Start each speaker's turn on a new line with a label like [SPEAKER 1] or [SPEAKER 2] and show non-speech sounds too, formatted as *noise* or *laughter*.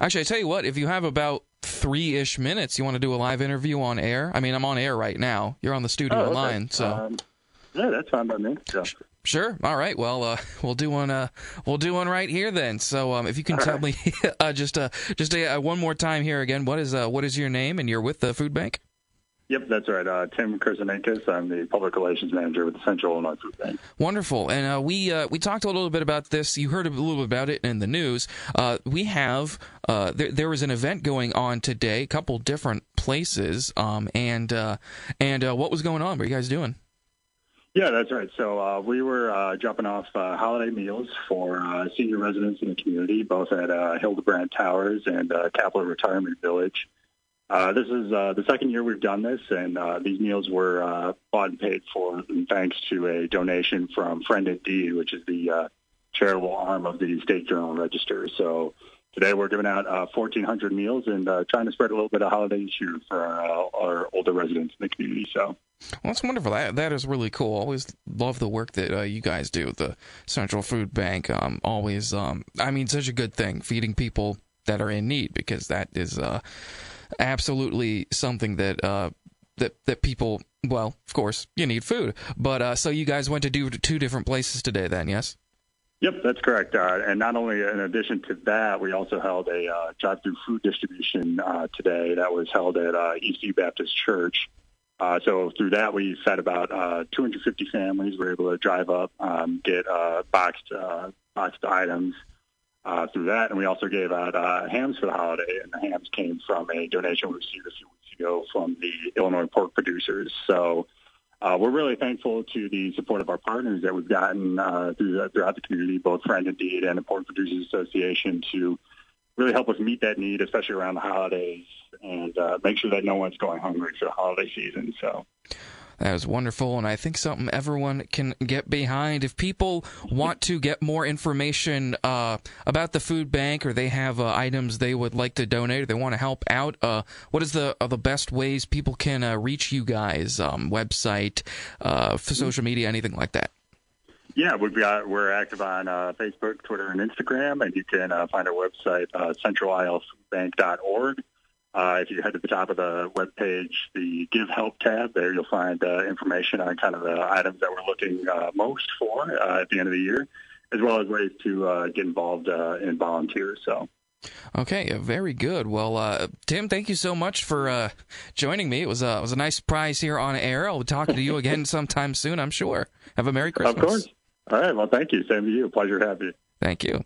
[SPEAKER 1] Actually, I tell you what, if you have about three ish minutes, you want to do a live interview on air? I mean, I'm on air right now. You're on the studio
[SPEAKER 2] Oh, okay.
[SPEAKER 1] line, so.
[SPEAKER 2] Um, yeah, that's fine by me. So.
[SPEAKER 1] Sure. All right. Well, uh, *laughs* we'll do one. Uh, we'll do one right here then. So, um, if you can tell me *laughs* uh, just uh, just uh, one more time here again, what is uh, what is your name and you're with the food bank?
[SPEAKER 2] Yep, that's right. Uh, Tim Kurzanenkis. I'm the public relations manager with the Central Illinois Food Bank.
[SPEAKER 1] Wonderful. And uh, we uh, we talked a little bit about this. You heard a little bit about it in the news. Uh, we have uh, there, there was an event going on today, a couple different places. Um, and uh, and uh, what was going on? What are you guys doing?
[SPEAKER 2] Yeah, that's right. So uh, we were uh, dropping off uh, holiday meals for uh, senior residents in the community, both at uh, Hildebrand Towers and uh, Capitol Retirement Village. Uh, this is uh, the second year we've done this, and uh, these meals were uh, bought and paid for thanks to a donation from Friend Indeed, which is the uh, charitable arm of the State Journal Register. So today we're giving out uh, 1,400 meals and trying to spread a little bit of holiday cheer for our, our older residents in the community. So.
[SPEAKER 1] Well, that's wonderful. That that is really cool. Always love the work that uh, you guys do. The Central Food Bank. Um, always. Um, I mean, such a good thing feeding people that are in need because that is uh, absolutely something that uh, that that people. Well, of course, you need food. But uh, so you guys went to do two different places today, then? Yes.
[SPEAKER 2] Yep, that's correct. Uh, and not only in addition to that, we also held a uh, drive-through food distribution uh, today that was held at uh, ECU Baptist Church. Uh, so through that, we fed about uh, 250 families. We were able to drive up, um, get uh, boxed uh, boxed items uh, through that, and we also gave out uh, hams for the holiday. And the hams came from a donation we received a few weeks ago from the Illinois pork producers. So uh, we're really thankful to the support of our partners that we've gotten uh, through the, throughout the community, both Friend Indeed and the Pork Producers Association, to really help us meet that need, especially around the holidays, and uh, make sure that no one's going hungry for the holiday season. So.
[SPEAKER 1] That is wonderful, and I think something everyone can get behind. If people want to get more information uh, about the food bank, or they have uh, items they would like to donate, or they want to help out, uh, what is the the best ways people can uh, reach you guys? Um, website, uh, social media, anything like that?
[SPEAKER 2] Yeah, we've got we're active on uh, Facebook, Twitter, and Instagram, and you can uh, find our website uh. Uh, if you head to the top of the web page, the Give Help tab, there you'll find uh, information on kind of the items that we're looking uh, most for uh, at the end of the year, as well as ways to uh, get involved uh, and volunteer. So.
[SPEAKER 1] Okay, uh, very good. Well, uh, Tim, thank you so much for uh, joining me. It was a it was a nice surprise here on air. I'll be talking to you again *laughs* sometime soon. I'm sure. Have a merry Christmas.
[SPEAKER 2] Of course. All right. Well, thank you. Same to you. Pleasure to have you.
[SPEAKER 1] Thank you.